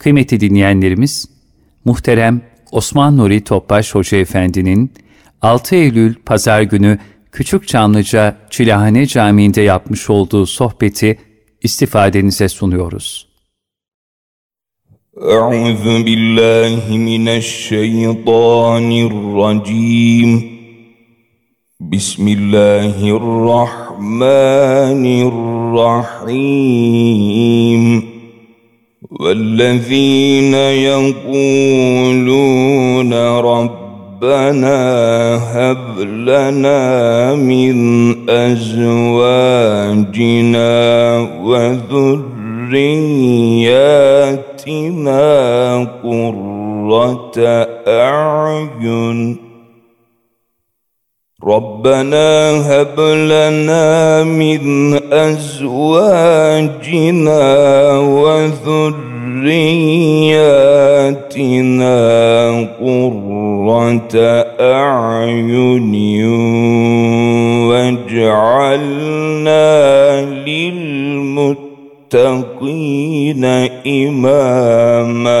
Kıymetli dinleyenlerimiz, muhterem Osman Nuri Topbaş Hoca Efendi'nin 6 Eylül Pazar günü Küçük Çamlıca Çilahane Camii'nde yapmış olduğu sohbeti istifadenize sunuyoruz. Euzu billahi mineşşeytanirracim. Bismillahirrahmanirrahim. والذين يقولون ربنا هب لنا من أزواجنا وذرياتنا قرة أعين ربنا هب لنا من أزواجنا وذرياتنا قرة أعين واجعلنا للمتقين إماما.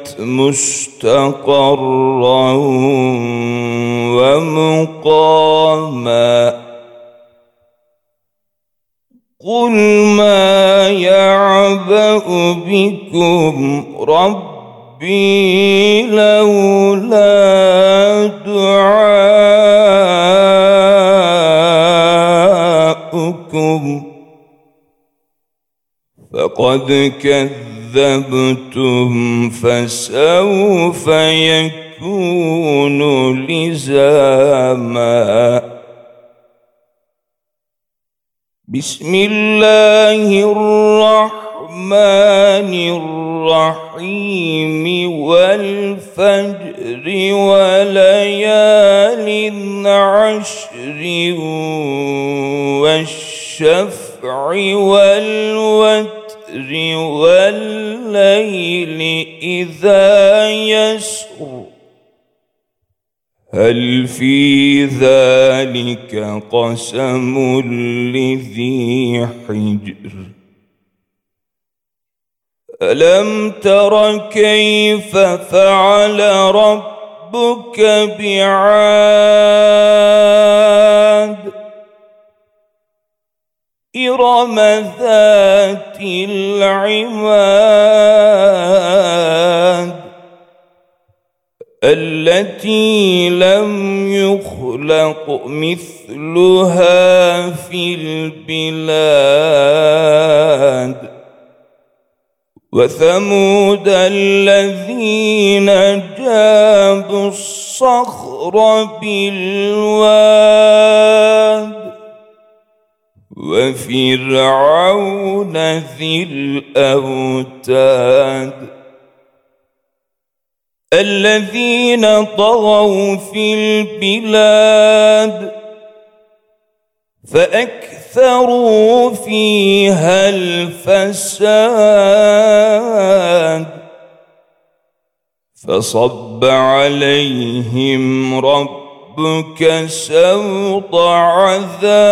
مستقرا ومقاما. قل ما يعبأ بكم ربي لولا دعاؤكم. فقد كذبتم فسوف يكون لزاما. بسم الله الرحمن الرحيم. والفجر وليال عشر والشفع والوتر والليل إذا يسر هل في ذلك قسم لذي حجر؟ ألم تر كيف فعل ربك بعاد؟ إرم ذات العماد التي لم يخلق مثلها في البلاد وثمود الذين جابوا الصخر بالواد وفرعون ذي الأوتاد الذين طغوا في البلاد فأكثروا فيها الفساد فصب عليهم ربك سوط عذاب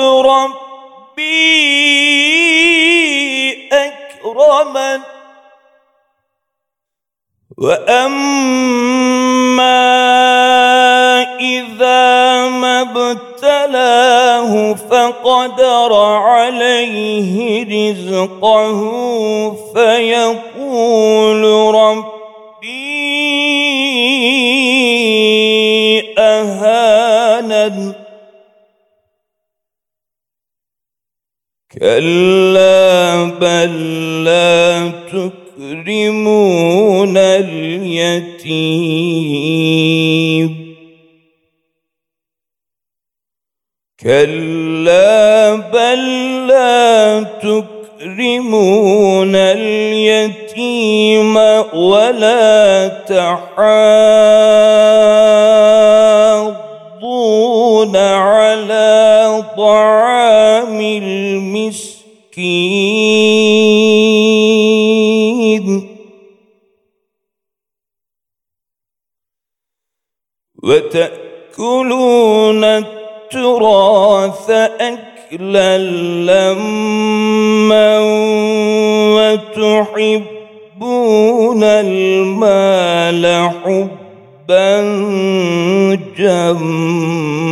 ومن وأما إذا ما ابتلاه فقدر عليه رزقه فيقول ربي أهانن كلا بل لا تكرمون اليتيم. كلا بل لا تكرمون اليتيم ولا تحاضون على طعام المسكين؟ وتأكلون التراث أكلا لما وتحبون المال حبا جما.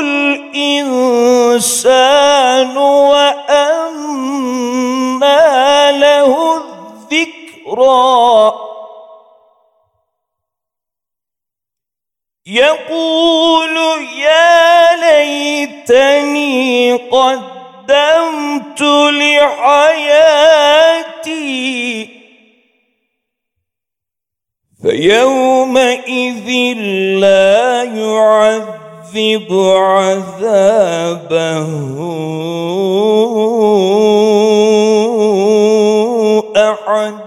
الإنسان وأنى له الذكرى. يقول يا ليتني قدمت لحياتي فيومئذ لا يعذب عذابه أحد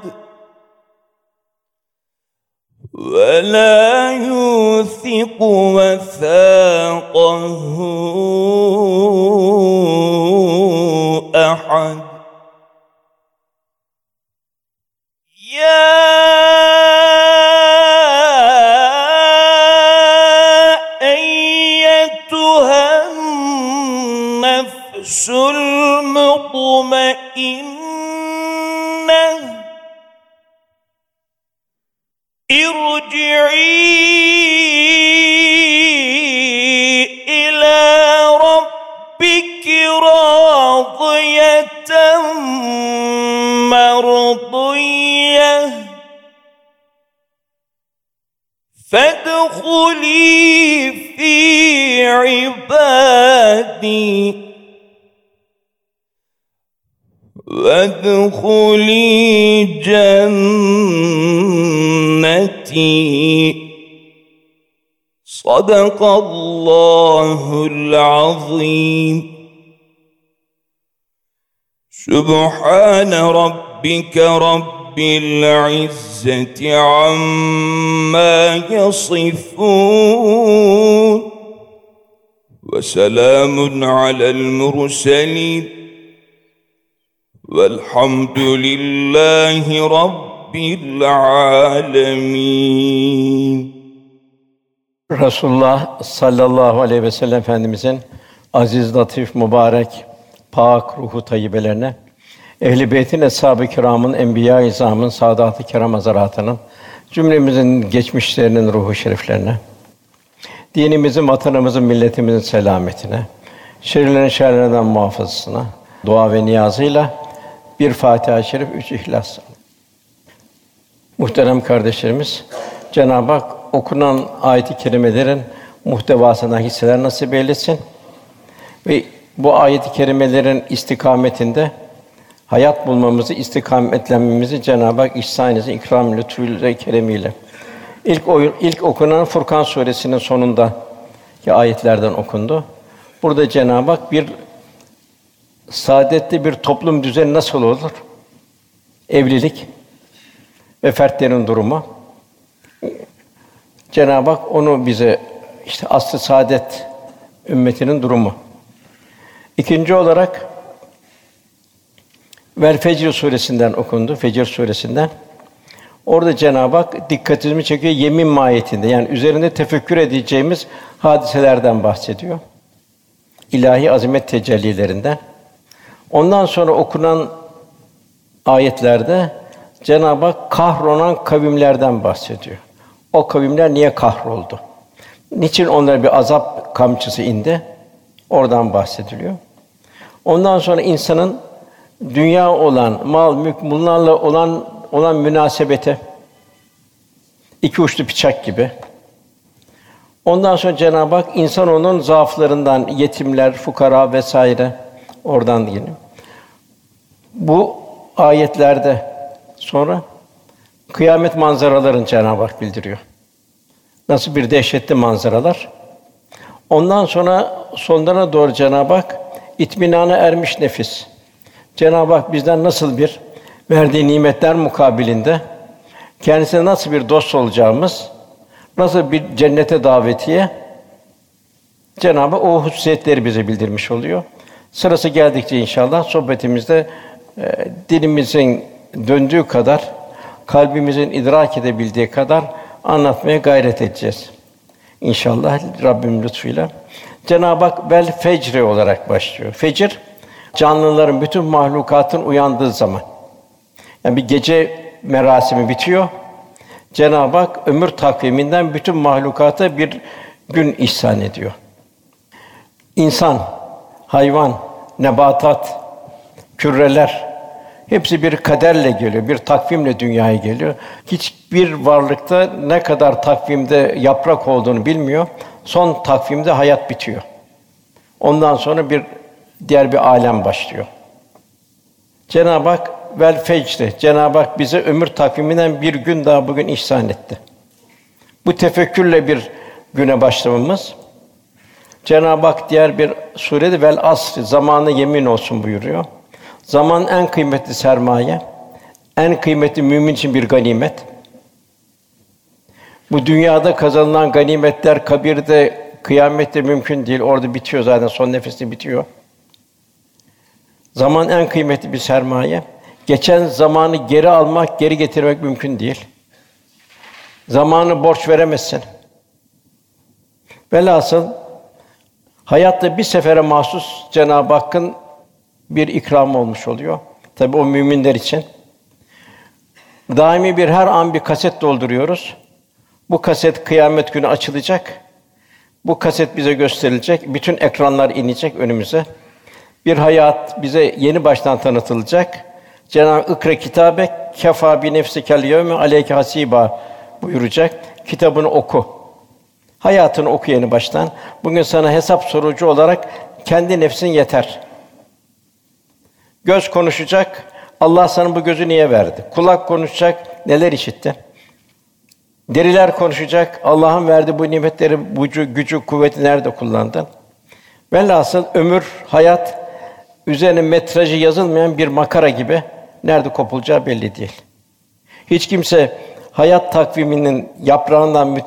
ولا يوثق وثاقه أحد. يا النفس المطمئنة ارجعي وادخلي جنتي. صدق الله العظيم. سبحان ربك رب العزة عما يصفون. وسلام على المرسلين. والحمد لله رب العالمين Resulullah sallallahu aleyhi ve sellem Efendimizin aziz, latif, mübarek, pak ruhu tayyibelerine, ehl-i beytin, eshab-ı kiramın, enbiya-i izamın, saadat-ı kiram hazaratının, cümlemizin geçmişlerinin ruhu şeriflerine, dinimizin, vatanımızın, milletimizin selametine, şerlerin şerlerinden muhafazasına, dua ve niyazıyla bir Fatiha-i Şerif, üç İhlas. Muhterem kardeşlerimiz, Cenab-ı Hak okunan ayet-i kerimelerin muhtevasından hisseler nasip eylesin ve bu ayet-i kerimelerin istikametinde hayat bulmamızı, istikametlenmemizi Cenab-ı Hak ihsan etsin, ikram lütfuyla, keremiyle. İlk, ilk okunan Furkan suresinin sonunda ki ayetlerden okundu. Burada Cenab-ı Hak bir saadetli bir toplum düzeni nasıl olur? Evlilik ve fertlerin durumu. Cenab-ı Hak onu bize işte aslı saadet ümmetinin durumu. İkinci olarak Vel Fecr suresinden okundu. Fecr suresinden. Orada Cenab-ı Hak dikkatimi çekiyor yemin mahiyetinde. Yani üzerinde tefekkür edeceğimiz hadiselerden bahsediyor. İlahi azamet tecellilerinden. Ondan sonra okunan ayetlerde Cenab-ı Hak kahrolan kavimlerden bahsediyor. O kavimler niye kahroldu? Niçin onlara bir azap kamçısı indi? Oradan bahsediliyor. Ondan sonra insanın dünya olan, mal, mülk bunlarla olan olan münasebete iki uçlu bıçak gibi. Ondan sonra Cenab-ı Hak insan onun zaaflarından yetimler, fukara vesaire oradan yine. Bu ayetlerde sonra kıyamet manzaralarını Cenab-ı Hak bildiriyor. Nasıl bir dehşetli manzaralar. Ondan sonra sonlarına doğru Cenab-ı Hak itminana ermiş nefis. Cenab-ı Hak bizden nasıl bir verdiği nimetler mukabilinde kendisine nasıl bir dost olacağımız, nasıl bir cennete davetiye Cenab-ı Hak o hususiyetleri bize bildirmiş oluyor. Sırası geldikçe inşallah sohbetimizde e, dilimizin döndüğü kadar, kalbimizin idrak edebildiği kadar anlatmaya gayret edeceğiz. İnşallah Rabbim lütfuyla. Cenab-ı Hak vel fecre olarak başlıyor. Fecir canlıların bütün mahlukatın uyandığı zaman. Yani bir gece merasimi bitiyor. Cenab-ı Hak ömür takviminden bütün mahlukata bir gün ihsan ediyor. İnsan, hayvan, nebatat, küreler hepsi bir kaderle geliyor, bir takvimle dünyaya geliyor. Hiçbir varlıkta ne kadar takvimde yaprak olduğunu bilmiyor. Son takvimde hayat bitiyor. Ondan sonra bir diğer bir alem başlıyor. Cenab-ı Hak vel fecre Cenab-ı Hak bize ömür takviminden bir gün daha bugün ihsan etti. Bu tefekkürle bir güne başlamamız Cenab-ı Hak diğer bir surede vel asr zamanı yemin olsun buyuruyor. Zaman en kıymetli sermaye, en kıymetli mümin için bir ganimet. Bu dünyada kazanılan ganimetler kabirde, kıyamette mümkün değil. Orada bitiyor zaten son nefeste bitiyor. Zaman en kıymetli bir sermaye. Geçen zamanı geri almak, geri getirmek mümkün değil. Zamanı borç veremezsin. Velhasıl hayatta bir sefere mahsus Cenab-ı Hakk'ın bir ikram olmuş oluyor. Tabi o müminler için. Daimi bir her an bir kaset dolduruyoruz. Bu kaset kıyamet günü açılacak. Bu kaset bize gösterilecek. Bütün ekranlar inecek önümüze. Bir hayat bize yeni baştan tanıtılacak. Cenab-ı Ikra kitabe kefa bi nefsikel yevme aleyke hasiba buyuracak. Kitabını oku. Hayatını oku yeni baştan. Bugün sana hesap sorucu olarak kendi nefsin yeter. Göz konuşacak. Allah sana bu gözü niye verdi? Kulak konuşacak. Neler işitti? Deriler konuşacak. Allah'ın verdiği bu nimetleri, bu gücü, kuvveti nerede kullandın? Velhasıl ömür, hayat üzerine metrajı yazılmayan bir makara gibi nerede kopulacağı belli değil. Hiç kimse hayat takviminin yaprağından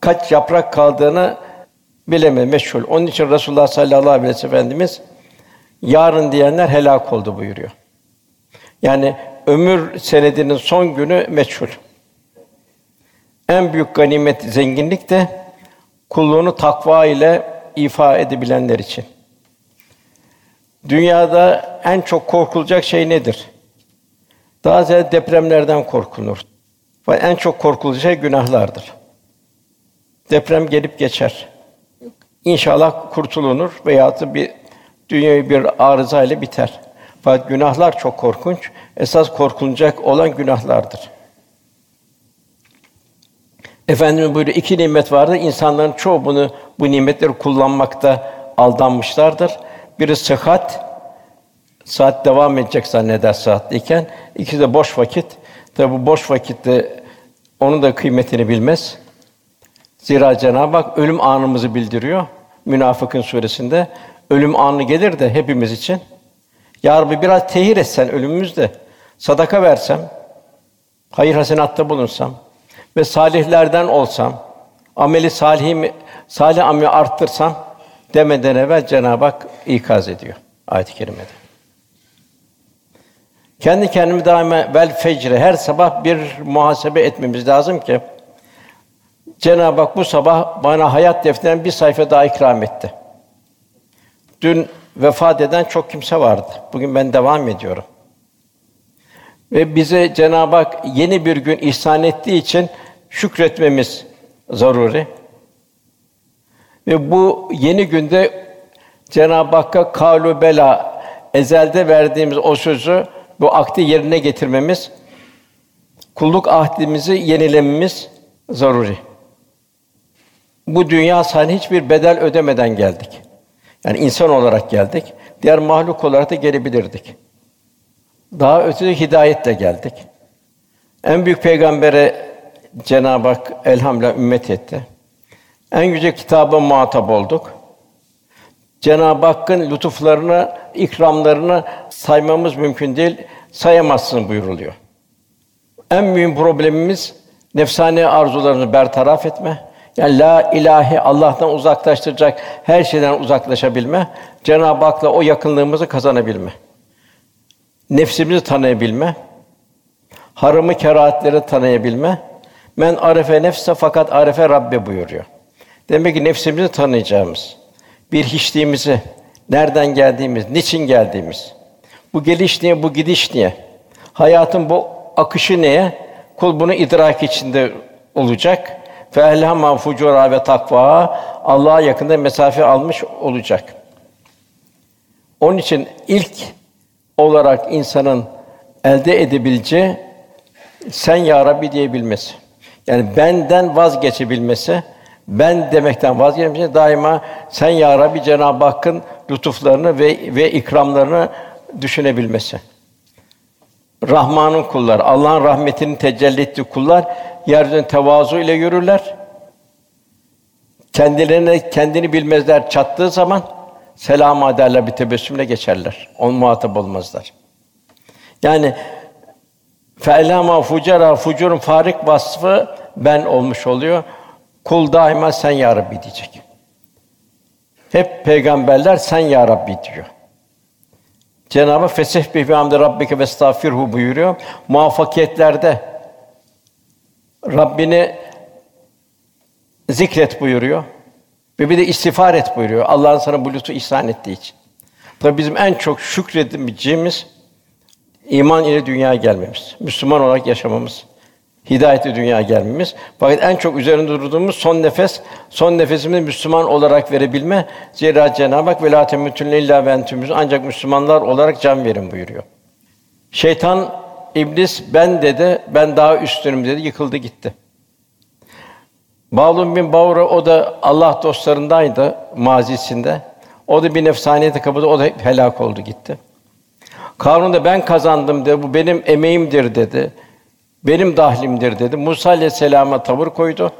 kaç yaprak kaldığını bilemez, meşhur. Onun için Resulullah sallallahu aleyhi ve sellem Efendimiz yarın diyenler helak oldu buyuruyor. Yani ömür senedinin son günü meçhul. En büyük ganimet, zenginlik de kulluğunu takva ile ifa edebilenler için. Dünyada en çok korkulacak şey nedir? Daha ziyade depremlerden korkulur. En çok korkulacak şey günahlardır. Deprem gelip geçer. İnşallah kurtulunur veya bir dünyayı bir arıza ile biter. Fakat günahlar çok korkunç. Esas korkulacak olan günahlardır. Efendimiz buyuruyor iki nimet vardı. İnsanların çoğu bunu bu nimetleri kullanmakta aldanmışlardır. Biri sıhhat, saat devam edecek zanneder saatliyken. İkisi de boş vakit. Tabi bu boş vakitte onun da kıymetini bilmez. Zira Cenab-ı Hak ölüm anımızı bildiriyor. Münafıkın suresinde ölüm anı gelir de hepimiz için. Ya Rabbi biraz tehir etsen ölümümüzde. Sadaka versem, hayır hasenatta bulunsam ve salihlerden olsam, ameli salihimi salih ameli arttırsam demeden evvel Cenab-ı Hak ikaz ediyor ayet-i kerimede. Kendi kendimi daima vel fecre her sabah bir muhasebe etmemiz lazım ki Cenab-ı Hak bu sabah bana hayat defterinden bir sayfa daha ikram etti. Dün vefat eden çok kimse vardı. Bugün ben devam ediyorum. Ve bize Cenab-ı Hak yeni bir gün ihsan ettiği için şükretmemiz zaruri. Ve bu yeni günde Cenab-ı Hakk'a kalu bela ezelde verdiğimiz o sözü bu akdi yerine getirmemiz, kulluk ahdimizi yenilememiz zaruri. Bu dünya sana hiçbir bedel ödemeden geldik. Yani insan olarak geldik. Diğer mahluk olarak da gelebilirdik. Daha ötede hidayetle geldik. En büyük peygambere Cenab-ı Hak elhamdülillah ümmet etti. En yüce kitaba muhatap olduk. Cenab-ı Hakk'ın lütuflarını, ikramlarını saymamız mümkün değil. Sayamazsın buyuruluyor. En büyük problemimiz nefsane arzularını bertaraf etme. Yani la ilahi Allah'tan uzaklaştıracak her şeyden uzaklaşabilme, Cenab-ı Hak'la o yakınlığımızı kazanabilme. Nefsimizi tanıyabilme, haramı kerahatleri tanıyabilme. Men arefe nefse fakat arefe Rabbe buyuruyor. Demek ki nefsimizi tanıyacağımız, bir hiçliğimizi, nereden geldiğimiz, niçin geldiğimiz, bu geliş niye, bu gidiş niye, hayatın bu akışı neye, kul bunu idrak içinde olacak. Feelhama fucura ve takva Allah'a yakında mesafe almış olacak. Onun için ilk olarak insanın elde edebileceği sen ya Rabbi diyebilmesi. Yani benden vazgeçebilmesi, ben demekten vazgeçmesi daima sen ya Rabbi Cenab-ı Hakk'ın lütuflarını ve ve ikramlarını düşünebilmesi. Rahman'ın kulları, Allah'ın rahmetinin tecelli ettiği kullar yeryüzünde tevazu ile yürürler. Kendilerine kendini bilmezler çattığı zaman selam ederler bir tebessümle geçerler. On muhatap olmazlar. Yani fe'lama fucara fucurun farik vasfı ben olmuş oluyor. Kul daima sen ya Rabbi diyecek. Hep peygamberler sen ya Rabbi diyor. Cenab-ı fesih bi hamdi rabbike ve estağfirhu buyuruyor. Muvaffakiyetlerde Rabbini zikret buyuruyor. Ve bir de istiğfar et buyuruyor. Allah'ın sana bu lütfu ihsan ettiği için. Tabi bizim en çok şükredeceğimiz iman ile dünyaya gelmemiz, Müslüman olarak yaşamamız, hidayetle dünyaya gelmemiz. Fakat en çok üzerinde durduğumuz son nefes, son nefesimizi Müslüman olarak verebilme. Zira Cenab-ı Hak velâ temutun illa ve ancak Müslümanlar olarak can verin buyuruyor. Şeytan, iblis ben dedi, ben daha üstünüm dedi, yıkıldı gitti. Bağlum bin Bavra o da Allah dostlarındaydı mazisinde. O da bir nefsaniyete kapıldı, o da helak oldu gitti. Karun da ben kazandım dedi, bu benim emeğimdir dedi. Benim dahlimdir dedi. Musa aleyhisselama tavır koydu.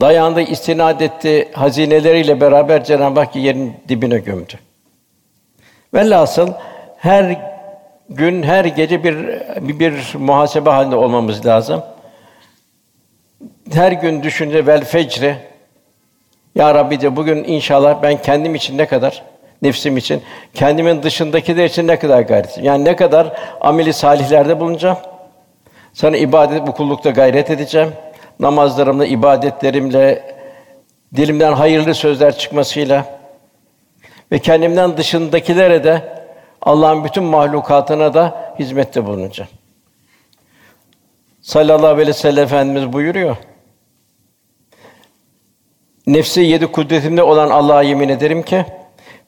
Dayandı, istinad etti, hazineleriyle beraber Cenab-ı Hak yerin dibine gömdü. Velhasıl her gün, her gece bir bir, muhasebe halinde olmamız lazım. Her gün düşünce vel fecre ya Rabbi de bugün inşallah ben kendim için ne kadar nefsim için, kendimin dışındakiler için ne kadar gayret. Yani ne kadar ameli salihlerde bulunacağım. Sana ibadet bu kullukta gayret edeceğim. Namazlarımla, ibadetlerimle, dilimden hayırlı sözler çıkmasıyla ve kendimden dışındakilere de Allah'ın bütün mahlukatına da hizmette bulunacağım. Sallallahu aleyhi ve sellem Efendimiz buyuruyor. Nefsi yedi kudretimde olan Allah'a yemin ederim ki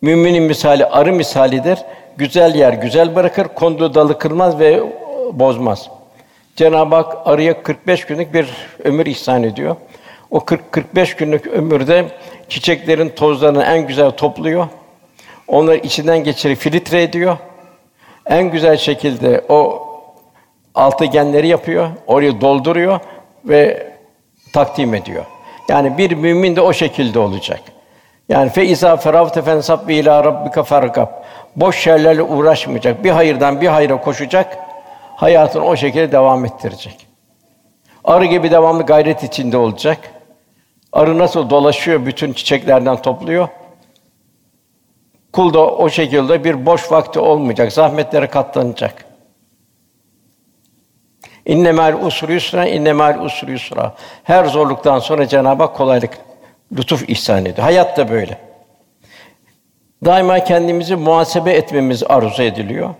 müminin misali arı misalidir. Güzel yer güzel bırakır, konduğu dalı kırmaz ve bozmaz. Cenab-ı Hak arıya 45 günlük bir ömür ihsan ediyor. O 40 45 günlük ömürde çiçeklerin tozlarını en güzel topluyor. Onları içinden geçirip filtre ediyor. En güzel şekilde o altıgenleri yapıyor, orayı dolduruyor ve takdim ediyor. Yani bir mümin de o şekilde olacak. Yani fe izâ feravte fensab ve ilâ rabbike farkab. Boş şeylerle uğraşmayacak. Bir hayırdan bir hayra koşacak. Hayatını o şekilde devam ettirecek. Arı gibi devamlı gayret içinde olacak. Arı nasıl dolaşıyor, bütün çiçeklerden topluyor. Kul da o şekilde bir boş vakti olmayacak, zahmetlere katlanacak. İnne ma'al usri yusra, inne ma'al usri yusra. Her zorluktan sonra Cenab-ı Hak kolaylık, lütuf ihsan ediyor. Hayat da böyle. Daima kendimizi muhasebe etmemiz arzu ediliyor.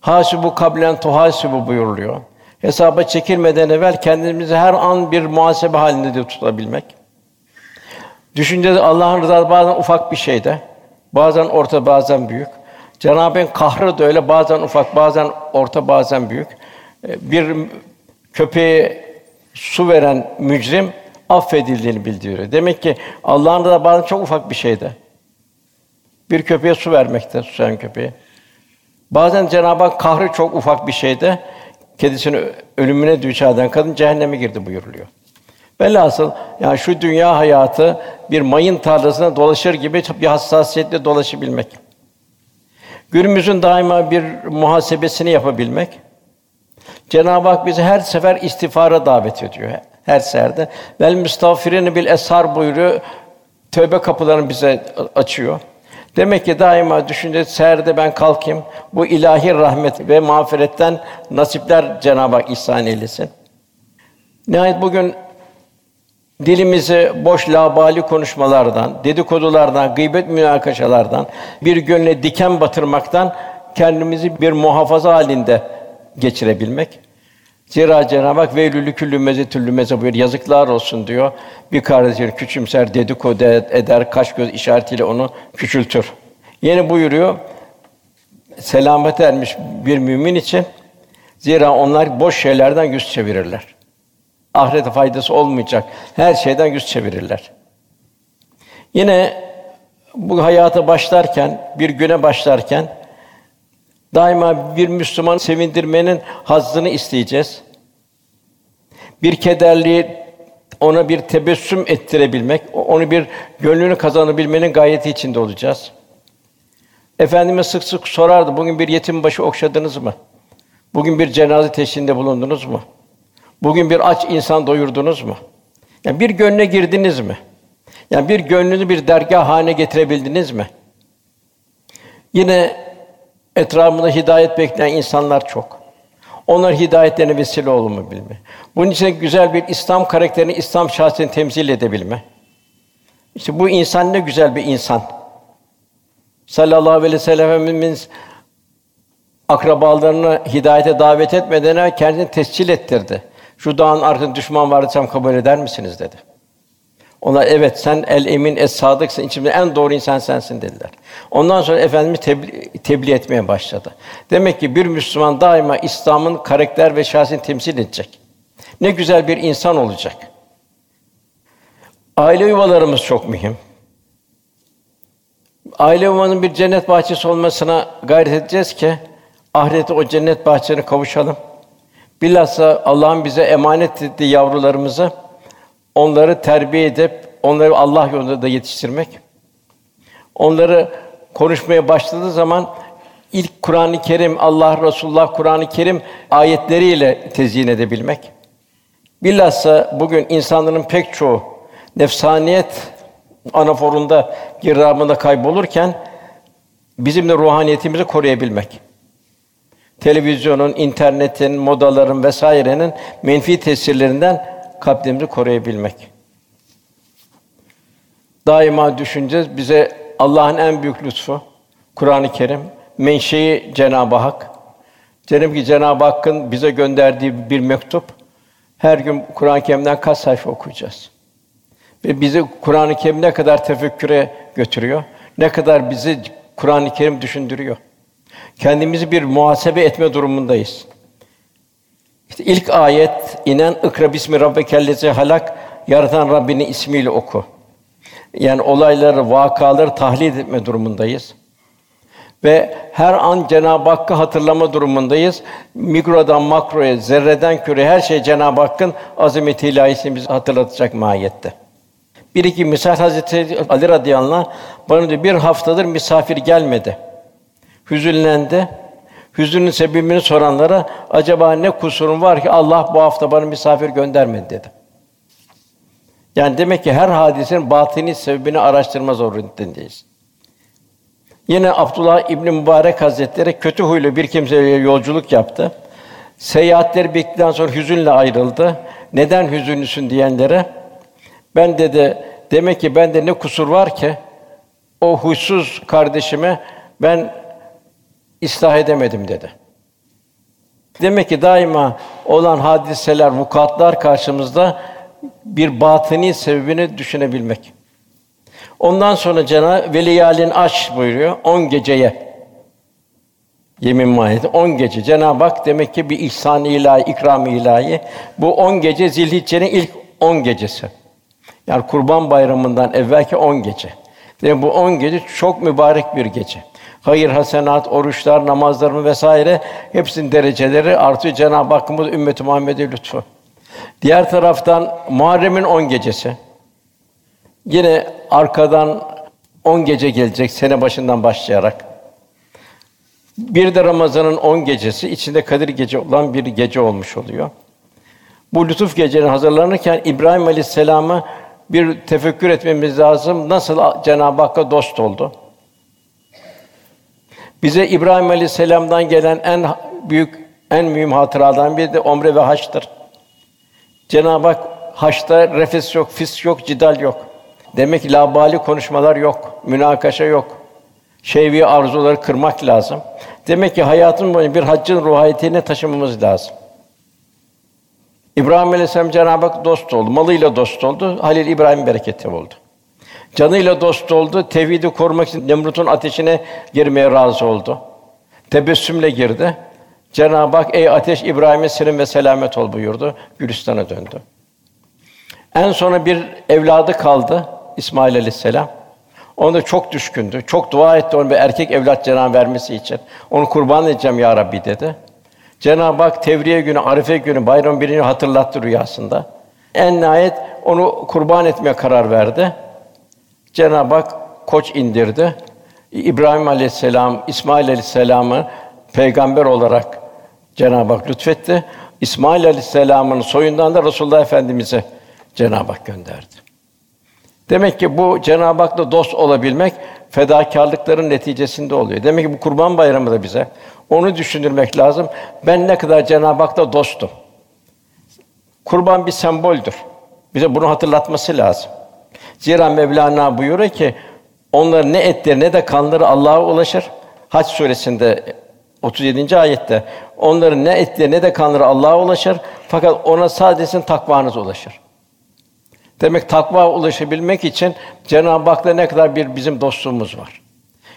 Hasibu kablen tuhasibu buyuruluyor. Hesaba çekilmeden evvel kendimizi her an bir muhasebe halinde de tutabilmek. Düşüncede Allah'ın rızası bazen ufak bir şeyde, bazen orta, bazen büyük. Cenab-ı Hak kahrı da öyle bazen ufak, bazen orta, bazen büyük. Ee, bir köpeğe su veren mücrim affedildiğini bildiriyor. Demek ki Allah'ın da bazen çok ufak bir şeyde. Bir köpeğe su vermekte, susayan köpeğe. Bazen Cenab-ı Hak kahrı çok ufak bir şeyde kedisini ölümüne düçar eden kadın cehenneme girdi buyuruluyor. Velhasıl yani şu dünya hayatı bir mayın tarlasına dolaşır gibi bir hassasiyetle dolaşabilmek. Günümüzün daima bir muhasebesini yapabilmek. Cenab-ı Hak bizi her sefer istifara davet ediyor. Her serde. Vel müstağfirin bil eshar buyuruyor. Tövbe kapılarını bize açıyor. Demek ki daima düşünce serde ben kalkayım. Bu ilahi rahmet ve mağfiretten nasipler Cenab-ı Hak ihsan eylesin. Nihayet bugün dilimizi boş labali konuşmalardan, dedikodulardan, gıybet münakaşalardan, bir gönle diken batırmaktan kendimizi bir muhafaza halinde geçirebilmek. Zira Cenab-ı Hak veylülü küllü mezetüllü meze buyur. Yazıklar olsun diyor. Bir kardeşini küçümser, dedikodu eder, kaş göz işaretiyle onu küçültür. Yeni buyuruyor. Selamet ermiş bir mümin için zira onlar boş şeylerden yüz çevirirler. Ahirete faydası olmayacak her şeyden yüz çevirirler. Yine bu hayata başlarken, bir güne başlarken Daima bir Müslüman sevindirmenin hazzını isteyeceğiz. Bir kederliği ona bir tebessüm ettirebilmek, onu bir gönlünü kazanabilmenin gayeti içinde olacağız. Efendimiz sık sık sorardı, bugün bir yetim başı okşadınız mı? Bugün bir cenaze teşhinde bulundunuz mu? Bugün bir aç insan doyurdunuz mu? Yani bir gönle girdiniz mi? Yani bir gönlünü bir dergah haline getirebildiniz mi? Yine Etrafında hidayet bekleyen insanlar çok. Onlar hidayetlerine vesile olma bilme. Bunun için güzel bir İslam karakterini, İslam şahsiyetini temsil edebilme. İşte bu insan ne güzel bir insan. Sallallahu aleyhi ve sellem Efendimiz akrabalarını hidayete davet etmeden evvel kendini tescil ettirdi. Şu dağın arkasında düşman var desem kabul eder misiniz dedi. Onlar evet sen el emin es sadıksın içimde en doğru insan sensin dediler. Ondan sonra efendimiz tebliğ, tebliğ etmeye başladı. Demek ki bir Müslüman daima İslam'ın karakter ve şahsiyetini temsil edecek. Ne güzel bir insan olacak. Aile yuvalarımız çok mühim. Aile yuvanın bir cennet bahçesi olmasına gayret edeceğiz ki ahirete o cennet bahçesine kavuşalım. Bilhassa Allah'ın bize emanet ettiği yavrularımızı onları terbiye edip onları Allah yolunda da yetiştirmek. Onları konuşmaya başladığı zaman ilk Kur'an-ı Kerim, Allah Resulullah Kur'an-ı Kerim ayetleriyle tezyin edebilmek. Bilhassa bugün insanların pek çoğu nefsaniyet anaforunda, girdabında kaybolurken bizim de ruhaniyetimizi koruyabilmek. Televizyonun, internetin, modaların vesairenin menfi tesirlerinden kalplerimizi koruyabilmek. Daima düşüneceğiz. Bize Allah'ın en büyük lütfu Kur'an-ı Kerim, menşei Cenab-ı Hak. Cenab-ı ki Cenab-ı Hakk'ın bize gönderdiği bir mektup. Her gün Kur'an-ı Kerim'den kaç sayfa okuyacağız? Ve bizi Kur'an-ı Kerim ne kadar tefekküre götürüyor? Ne kadar bizi Kur'an-ı Kerim düşündürüyor? Kendimizi bir muhasebe etme durumundayız. İşte ilk ayet inen ikra bismi rabbikellezi halak yaratan Rabbini ismiyle oku. Yani olayları, vakaları tahlil etme durumundayız. Ve her an Cenab-ı Hakk'ı hatırlama durumundayız. Mikrodan makroya, zerreden küreye her şey Cenab-ı Hakk'ın azameti ilahisini bize hatırlatacak mahiyette. Bir iki misal Hazreti Ali radıyallahu anh bana diyor bir haftadır misafir gelmedi. Hüzünlendi. Hüzünün sebebini soranlara acaba ne kusurum var ki Allah bu hafta bana misafir göndermedi dedi. Yani demek ki her hadisenin batini sebebini araştırma zorundayız. Yine Abdullah İbn Mübarek Hazretleri kötü huylu bir kimseyle yolculuk yaptı. Seyahatleri bittikten sonra hüzünle ayrıldı. Neden hüzünlüsün diyenlere ben dedi demek ki bende ne kusur var ki o huysuz kardeşime ben ıslah edemedim dedi. Demek ki daima olan hadiseler, vukuatlar karşımızda bir batini sebebini düşünebilmek. Ondan sonra Cenab-ı Veliyalin aş buyuruyor 10 geceye. Yemin mahiyeti 10 gece. Cenab-ı Hak demek ki bir ihsan ilahi, ikram ilahi. Bu 10 gece Zilhicce'nin ilk 10 gecesi. Yani Kurban Bayramı'ndan evvelki 10 gece. Demek bu 10 gece çok mübarek bir gece. Hayır, hasenat, oruçlar, namazlar vesaire hepsinin dereceleri artıyor Cenab-ı Hakk'ın bu ümmeti Muhammed'e lütfu. Diğer taraftan Muharrem'in 10 gecesi. Yine arkadan 10 gece gelecek sene başından başlayarak. Bir de Ramazan'ın 10 gecesi içinde Kadir gece olan bir gece olmuş oluyor. Bu lütuf gecenin hazırlanırken İbrahim Aleyhisselam'a bir tefekkür etmemiz lazım. Nasıl Cenab-ı Hakk'a dost oldu? Bize İbrahim Aleyhisselam'dan gelen en büyük, en mühim hatıradan biri de omre ve haçtır. Cenab-ı Hak haçta refes yok, fis yok, cidal yok. Demek ki labali konuşmalar yok, münakaşa yok. Şehvi arzuları kırmak lazım. Demek ki hayatın boyunca bir haccın ruhiyetini taşımamız lazım. İbrahim Aleyhisselam Cenab-ı Hak dost oldu. Malıyla dost oldu. Halil İbrahim bereketi oldu. Canıyla dost oldu. Tevhidi korumak için Nemrut'un ateşine girmeye razı oldu. Tebessümle girdi. Cenab-ı Hak ey ateş İbrahim'e serin ve selamet ol buyurdu. Gülistan'a döndü. En sonra bir evladı kaldı İsmail Aleyhisselam. Onu da çok düşkündü. Çok dua etti onu bir erkek evlat Cenab-ı vermesi için. Onu kurban edeceğim ya Rabbi dedi. Cenab-ı Hak Tevriye günü, Arife günü, bayram birini hatırlattı rüyasında. En nihayet onu kurban etmeye karar verdi. Cenab-ı Hak koç indirdi. İbrahim Aleyhisselam, İsmail Aleyhisselam'ı peygamber olarak Cenab-ı Hak lütfetti. İsmail Aleyhisselam'ın soyundan da Resulullah Efendimize Cenab-ı Hak gönderdi. Demek ki bu Cenab-ı Hak'la dost olabilmek fedakarlıkların neticesinde oluyor. Demek ki bu Kurban Bayramı da bize onu düşündürmek lazım. Ben ne kadar Cenab-ı Hak'la dostum. Kurban bir semboldür. Bize bunu hatırlatması lazım. Zira Mevlana buyuruyor ki onların ne etleri ne de kanları Allah'a ulaşır. Hac suresinde 37. ayette onların ne etleri ne de kanları Allah'a ulaşır fakat ona sadece takvanız ulaşır. Demek takva ulaşabilmek için Cenab-ı Hak'la ne kadar bir bizim dostluğumuz var.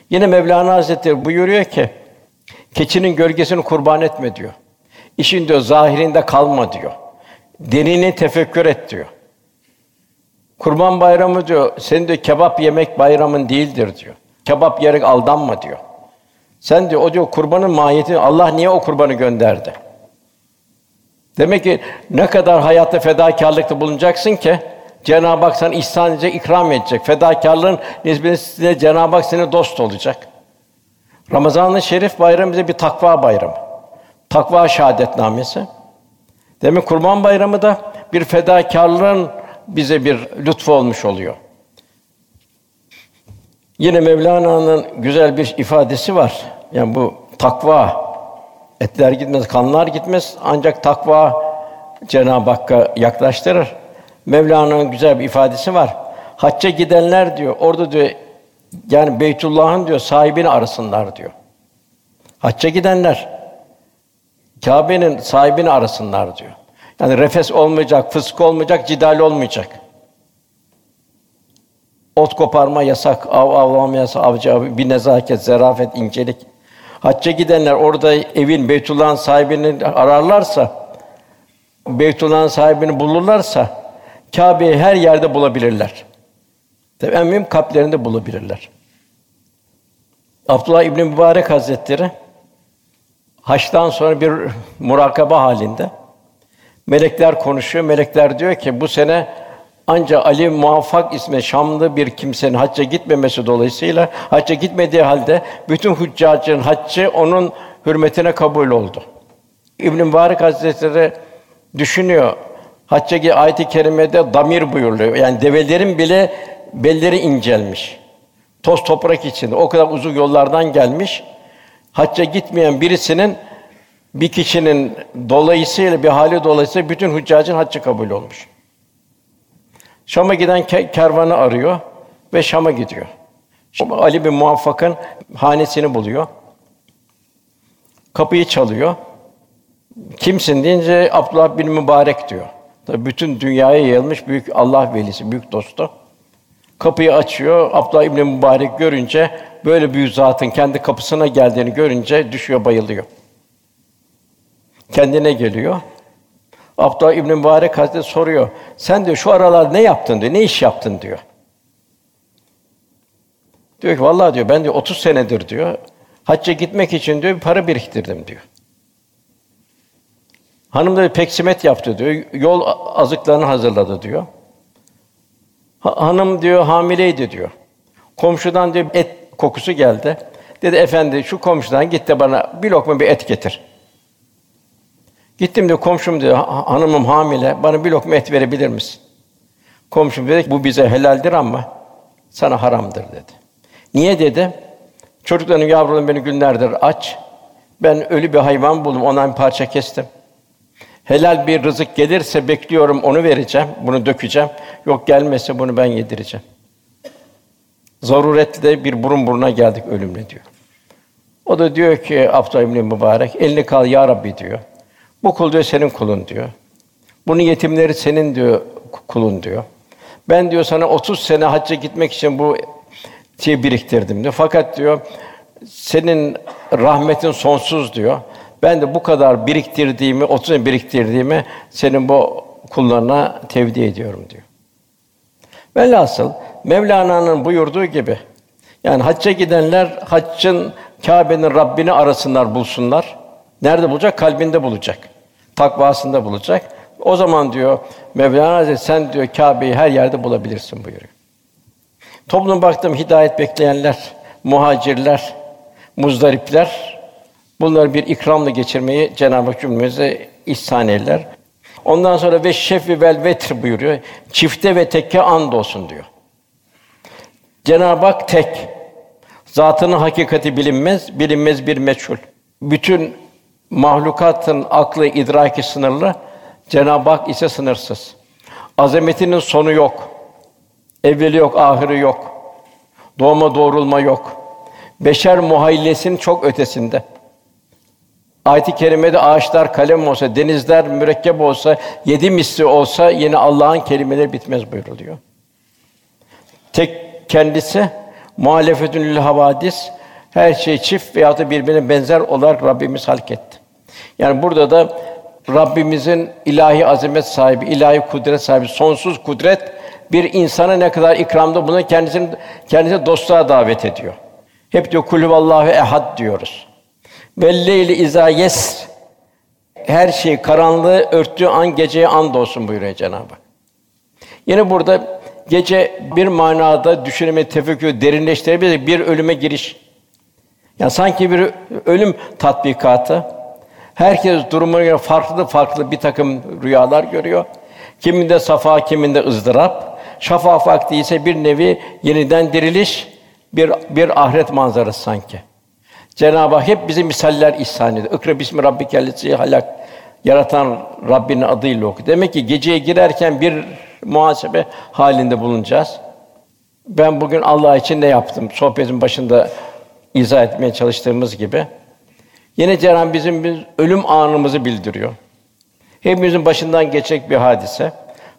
Yine Mevlana Hazretleri buyuruyor ki keçinin gölgesini kurban etme diyor. İşin diyor zahirinde kalma diyor. Denini tefekkür et diyor. Kurban bayramı diyor, senin de kebap yemek bayramın değildir diyor. Kebap yerek aldanma diyor. Sen diyor, o diyor kurbanın mahiyeti, Allah niye o kurbanı gönderdi? Demek ki ne kadar hayatta fedakarlıkta bulunacaksın ki Cenab-ı Hak sana ihsan edecek, ikram edecek. Fedakarlığın nisbetinde Cenab-ı Hak senin dost olacak. Ramazan-ı Şerif bayramı bize bir takva bayramı. Takva şahadetnamesi. Demek Kurban Bayramı da bir fedakarlığın bize bir lütfu olmuş oluyor. Yine Mevlana'nın güzel bir ifadesi var. Yani bu takva etler gitmez, kanlar gitmez ancak takva Cenab-ı Hakk'a yaklaştırır. Mevlana'nın güzel bir ifadesi var. Hacca gidenler diyor, orada diyor yani Beytullah'ın diyor sahibini arasınlar diyor. Hacca gidenler Kâbe'nin sahibini arasınlar diyor. Yani refes olmayacak, fısk olmayacak, cidal olmayacak. Ot koparma yasak, av avlama yasak, avcı avı, bir nezaket, zarafet, incelik. Hacca gidenler orada evin Beytullah'ın sahibini ararlarsa, Beytullah'ın sahibini bulurlarsa Kâbe'yi her yerde bulabilirler. Tabii en mühim kalplerinde bulabilirler. Abdullah İbn Mübarek Hazretleri haçtan sonra bir murakaba halinde melekler konuşuyor. Melekler diyor ki bu sene ancak Ali Muvaffak ismi Şamlı bir kimsenin hacca gitmemesi dolayısıyla hacca gitmediği halde bütün hüccacın haccı onun hürmetine kabul oldu. İbn Mübarek Hazretleri düşünüyor. Hacca ayet-i kerimede damir buyuruluyor. Yani develerin bile belleri incelmiş. Toz toprak içinde o kadar uzun yollardan gelmiş. Hacca gitmeyen birisinin bir kişinin dolayısıyla bir hali dolayısıyla bütün hüccacın haccı kabul olmuş. Şam'a giden ke- kervanı arıyor ve Şam'a gidiyor. Şimdi Ali bin Muvaffak'ın hanesini buluyor. Kapıyı çalıyor. Kimsin deyince Abdullah bin Mübarek diyor. Tabii bütün dünyaya yayılmış büyük Allah velisi, büyük dostu. Kapıyı açıyor. Abdullah İbn Mübarek görünce böyle büyük zatın kendi kapısına geldiğini görünce düşüyor, bayılıyor. Kendine geliyor. Abdullah İbn Mübarek Hazretleri soruyor. Sen diyor şu aralar ne yaptın diyor. Ne iş yaptın diyor. Diyor ki vallahi diyor ben diyor 30 senedir diyor hacca gitmek için diyor bir para biriktirdim diyor. Hanım da peksimet yaptı diyor. Yol azıklarını hazırladı diyor. Ha- hanım diyor hamileydi diyor. Komşudan diyor et kokusu geldi. Dedi efendi şu komşudan git de bana bir lokma bir et getir. Gittim diyor komşum diyor "Ha- hanımım hamile bana bir lokma et verebilir misin? Komşum dedi bu bize helaldir ama sana haramdır dedi. Niye dedi? Çocukların yavrularım beni günlerdir aç. Ben ölü bir hayvan buldum, ondan bir parça kestim. Helal bir rızık gelirse bekliyorum, onu vereceğim, bunu dökeceğim. Yok gelmezse bunu ben yedireceğim. Zaruretle bir burun buruna geldik ölümle diyor. O da diyor ki Abdullah İbni Mübarek, elini kal ya Rabbi diyor. Bu kul diyor senin kulun diyor. Bunun yetimleri senin diyor kulun diyor. Ben diyor sana 30 sene hacca gitmek için bu şey biriktirdim diyor. Fakat diyor senin rahmetin sonsuz diyor. Ben de bu kadar biriktirdiğimi, 30 sene biriktirdiğimi senin bu kullarına tevdi ediyorum diyor. Velhasıl Mevlana'nın buyurduğu gibi yani hacca gidenler haccın Kâbe'nin Rabbini arasınlar, bulsunlar. Nerede bulacak? Kalbinde bulacak. Takvasında bulacak. O zaman diyor Mevlana Hazretleri sen diyor Kâbe'yi her yerde bulabilirsin buyuruyor. Toplum baktım hidayet bekleyenler, muhacirler, muzdaripler bunları bir ikramla geçirmeyi Cenab-ı Hak cümlemize ihsan eyler. Ondan sonra ve şefi vel vetr buyuruyor. Çifte ve tekke and olsun diyor. Cenab-ı Hak tek. Zatının hakikati bilinmez, bilinmez bir meçhul. Bütün mahlukatın aklı, idraki sınırlı, Cenab-ı Hak ise sınırsız. Azametinin sonu yok. Evveli yok, ahiri yok. Doğma doğrulma yok. Beşer muhayyilesinin çok ötesinde. Ayet-i kerimede ağaçlar kalem olsa, denizler mürekkep olsa, yedi misli olsa yine Allah'ın kelimeleri bitmez buyuruluyor. Tek kendisi muhalefetün lil havadis her şey çift veya da birbirine benzer olarak Rabbimiz halk etti. Yani burada da Rabbimizin ilahi azamet sahibi, ilahi kudret sahibi, sonsuz kudret bir insana ne kadar ikramda bunu kendisini kendisi dostluğa davet ediyor. Hep diyor kulü vallahu ehad diyoruz. Velleyli izâ yes her şey karanlığı örttüğü an geceye and olsun buyuruyor Cenab-ı. Yine burada gece bir manada düşünme, tefekkür, derinleştirebilir bir ölüme giriş. Yani sanki bir ölüm tatbikatı. Herkes durumuna göre farklı farklı bir takım rüyalar görüyor. Kiminde safa, kiminde ızdırap. Şafak vakti ise bir nevi yeniden diriliş, bir bir ahiret manzarası sanki. Cenab-ı Hak hep bize misaller ihsan ediyor. İkra bismi rabbikellezî halak. Yaratan Rabbinin adıyla oku. Demek ki geceye girerken bir muhasebe halinde bulunacağız. Ben bugün Allah için ne yaptım? Sohbetin başında izah etmeye çalıştığımız gibi. Yine Cenab-ı bizim bir ölüm anımızı bildiriyor. Hepimizin başından geçecek bir hadise.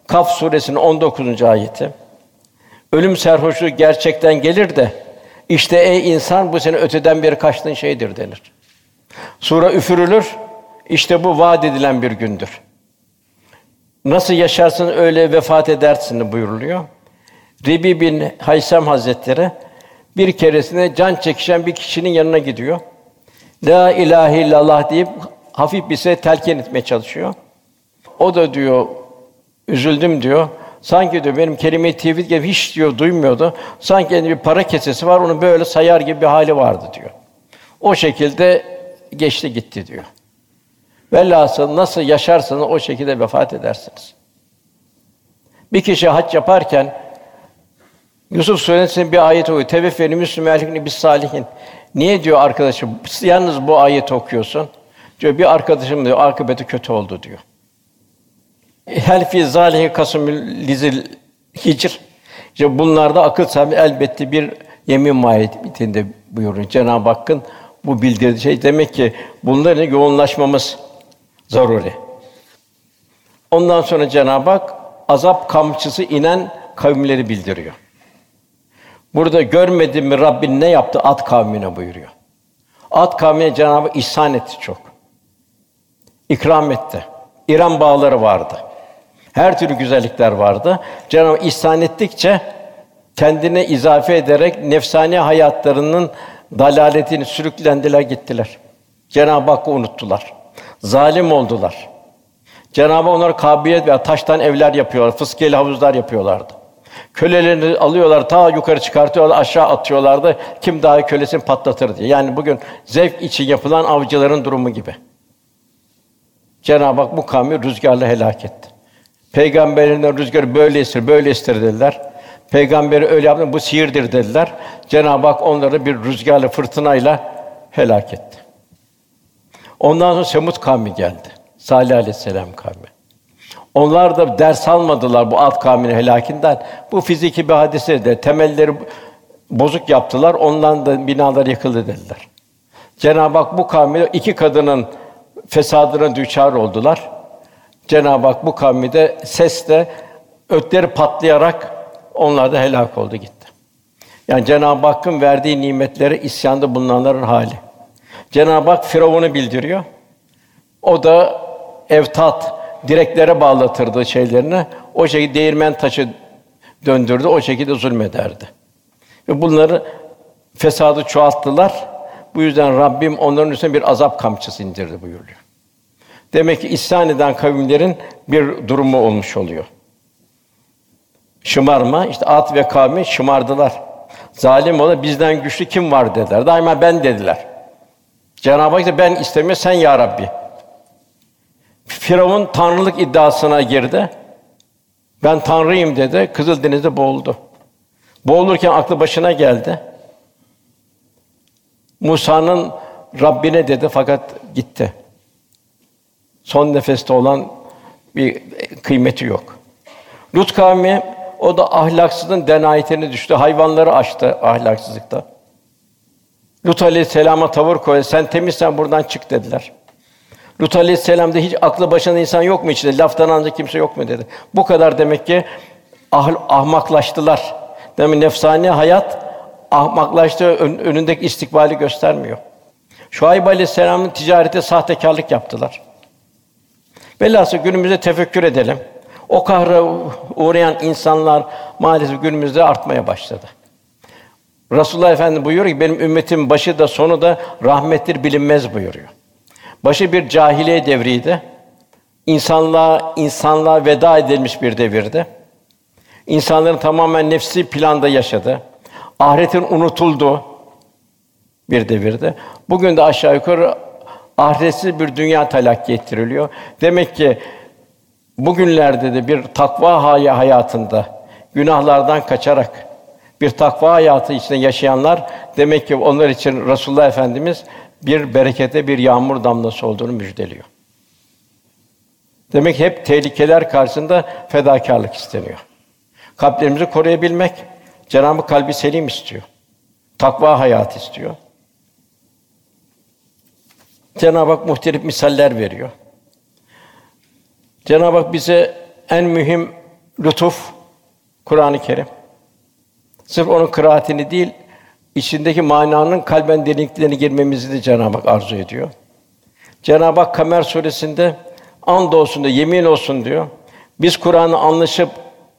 Kaf suresinin 19. ayeti. Ölüm serhoşluğu gerçekten gelir de işte ey insan bu sene öteden beri kaçtığın şeydir denir. Sura üfürülür. İşte bu vaat edilen bir gündür. Nasıl yaşarsın öyle vefat edersin buyuruluyor. Ribi bin Haysem Hazretleri Bir keresinde can çekişen bir kişinin yanına gidiyor. La ilahe illallah deyip hafif bir şey telkin etmeye çalışıyor. O da diyor üzüldüm diyor. Sanki diyor benim kelime-i tevhid gibi hiç diyor duymuyordu. Sanki bir para kesesi var, onu böyle sayar gibi bir hali vardı diyor. O şekilde geçti gitti diyor. Velhasıl nasıl yaşarsanız o şekilde vefat edersiniz. Bir kişi hac yaparken Yusuf Suresi'nin bir ayet okuyor. Teveffeni Müslümanlıkni bis salihin. Niye diyor arkadaşım? Yalnız bu ayeti okuyorsun. Diyor bir arkadaşım diyor akıbeti kötü oldu diyor. Hel fi zalihi kasmül lizil hicr. İşte bunlarda akıl sahibi elbette bir yemin mahiyetinde buyuruyor. Cenab-ı Hakk'ın bu bildirdiği şey demek ki bunların yoğunlaşmamız zaruri. Ondan sonra Cenab-ı Hak azap kamçısı inen kavimleri bildiriyor. Burada görmedim mi Rabbin ne yaptı At kavmine buyuruyor. At kavmine Cenab-ı ihsan etti çok. İkram etti. İran bağları vardı. Her türlü güzellikler vardı. Cenab-ı ihsan ettikçe kendine izafe ederek nefsani hayatlarının dalaletini sürüklendiler gittiler. Cenab-ı Hakk'ı unuttular. Zalim oldular. Cenab-ı Hak onlara kabiliyet veya taştan evler yapıyorlar, fıskiyeli havuzlar yapıyorlardı. Kölelerini alıyorlar, ta yukarı çıkartıyorlar, aşağı atıyorlardı. Kim daha kölesini patlatır diye. Yani bugün zevk için yapılan avcıların durumu gibi. Cenab-ı Hak bu kavmi rüzgarla helak etti. Peygamberinden rüzgarı böyle estir, böyle estir dediler. Peygamberi öyle yaptı, bu sihirdir dediler. Cenab-ı Hak onları bir rüzgarla, fırtınayla helak etti. Ondan sonra Semut kavmi geldi. Salih aleyhisselam kavmi. Onlar da ders almadılar bu alt kavminin helakinden. Bu fiziki bir hadise de temelleri bozuk yaptılar. Ondan da binalar yıkıldı dediler. Cenab-ı Hak bu kavmi iki kadının fesadına düçar oldular. Cenab-ı Hak bu kavmi de sesle ötleri patlayarak onlar da helak oldu gitti. Yani Cenab-ı Hakk'ın verdiği nimetleri isyanda bulunanların hali. Cenab-ı Hak Firavun'u bildiriyor. O da evtat, direklere bağlatırdı şeylerini. O şekilde değirmen taşı döndürdü, o şekilde zulmederdi. Ve bunları fesadı çoğalttılar. Bu yüzden Rabbim onların üstüne bir azap kamçısı indirdi buyuruyor. Demek ki isyan eden kavimlerin bir durumu olmuş oluyor. Şımarma, işte At ve kavmi şımardılar. Zalim ola bizden güçlü kim var dediler. Daima ben dediler. Cenab-ı Hak ben istemiyor sen ya Rabbi. Firavun tanrılık iddiasına girdi. Ben tanrıyım dedi. Kızıldeniz'de boğuldu. Boğulurken aklı başına geldi. Musa'nın Rabbine dedi fakat gitti. Son nefeste olan bir kıymeti yok. Lut kavmi o da ahlaksızın denayetine düştü. Hayvanları açtı ahlaksızlıkta. Lut aleyhisselama tavır koydu. Sen temizsen buradan çık dediler. Lut aleyhisselamda hiç aklı başında insan yok mu içinde? Laftan ancak kimse yok mu dedi. Bu kadar demek ki ah, ahmaklaştılar. Demek nefsani hayat ahmaklaştı, ön, önündeki istikbali göstermiyor. Şuayb Aleyhisselam'ın ticarete sahtekarlık yaptılar. Velhasıl günümüzde tefekkür edelim. O kahra uğrayan insanlar maalesef günümüzde artmaya başladı. Resulullah Efendimiz buyuruyor ki benim ümmetim başı da sonu da rahmettir bilinmez buyuruyor. Başı bir cahiliye devriydi. İnsanlığa insanlığa veda edilmiş bir devirdi. İnsanların tamamen nefsi planda yaşadı. Ahiretin unutuldu bir devirde. Bugün de aşağı yukarı ahiretsiz bir dünya telakki ettiriliyor. Demek ki bugünlerde de bir takva hayatında günahlardan kaçarak bir takva hayatı içinde yaşayanlar demek ki onlar için Resulullah Efendimiz bir berekete bir yağmur damlası olduğunu müjdeliyor. Demek ki hep tehlikeler karşısında fedakarlık isteniyor. Kalplerimizi koruyabilmek Cenab-ı kalbi selim istiyor. Takva hayat istiyor. Cenab-ı Hak muhtelif misaller veriyor. Cenab-ı Hak bize en mühim lütuf Kur'an-ı Kerim. Sırf onun kıraatini değil, içindeki mananın kalben derinliklerine girmemizi de Cenab-ı Hak arzu ediyor. Cenab-ı Hak Kamer suresinde and olsun diyor, yemin olsun diyor. Biz Kur'an'ı anlaşıp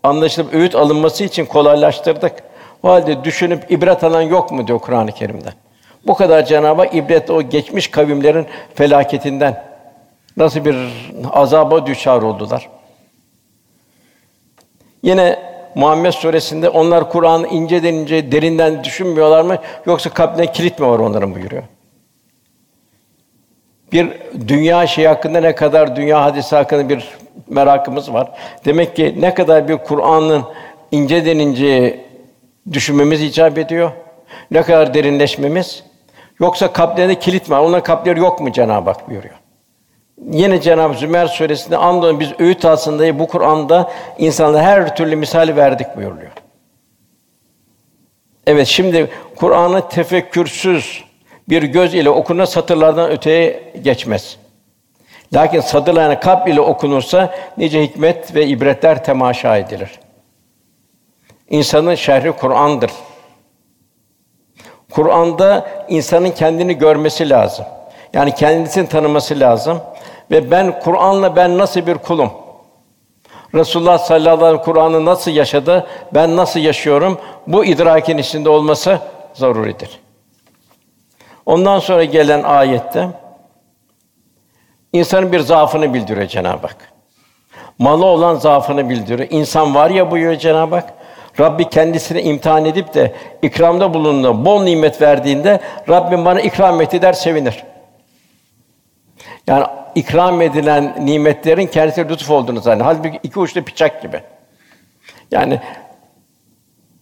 anlaşılıp öğüt alınması için kolaylaştırdık. O halde düşünüp ibret alan yok mu diyor Kur'an-ı Kerim'de. Bu kadar Cenab-ı Hak ibret o geçmiş kavimlerin felaketinden nasıl bir azaba düçar oldular. Yine Muhammed suresinde onlar Kur'an'ı inceden ince derinden düşünmüyorlar mı yoksa kalplerine kilit mi var onların buyuruyor. Bir dünya şey hakkında ne kadar dünya hadisi hakkında bir merakımız var. Demek ki ne kadar bir Kur'an'ın inceden ince düşünmemiz icap ediyor. Ne kadar derinleşmemiz. Yoksa kalplerinde kilit var? Onların kalpleri yok mu Cenab-ı Hak buyuruyor. Yine Cenab-ı Zümer suresinde andolsun biz öğüt aslında bu Kur'an'da insanlara her türlü misali verdik buyuruyor. Evet şimdi Kur'an'ı tefekkürsüz bir göz ile okuna satırlardan öteye geçmez. Lakin satırlarına kalp ile okunursa nice hikmet ve ibretler temaşa edilir. İnsanın şerhi Kur'an'dır. Kur'an'da insanın kendini görmesi lazım. Yani kendisini tanıması lazım ve ben Kur'an'la ben nasıl bir kulum? Resulullah sallallahu aleyhi ve sellem Kur'an'ı nasıl yaşadı? Ben nasıl yaşıyorum? Bu idrakin içinde olması zaruridir. Ondan sonra gelen ayette insanın bir zaafını bildiriyor Cenab-ı Hak. Malı olan zaafını bildiriyor. İnsan var ya buyuruyor Cenab-ı Hak. Rabbi kendisini imtihan edip de ikramda bulunduğunda, bol nimet verdiğinde Rabbim bana ikram etti der sevinir. Yani ikram edilen nimetlerin kendisi lütuf olduğunu zannediyor. Halbuki iki uçlu bıçak gibi. Yani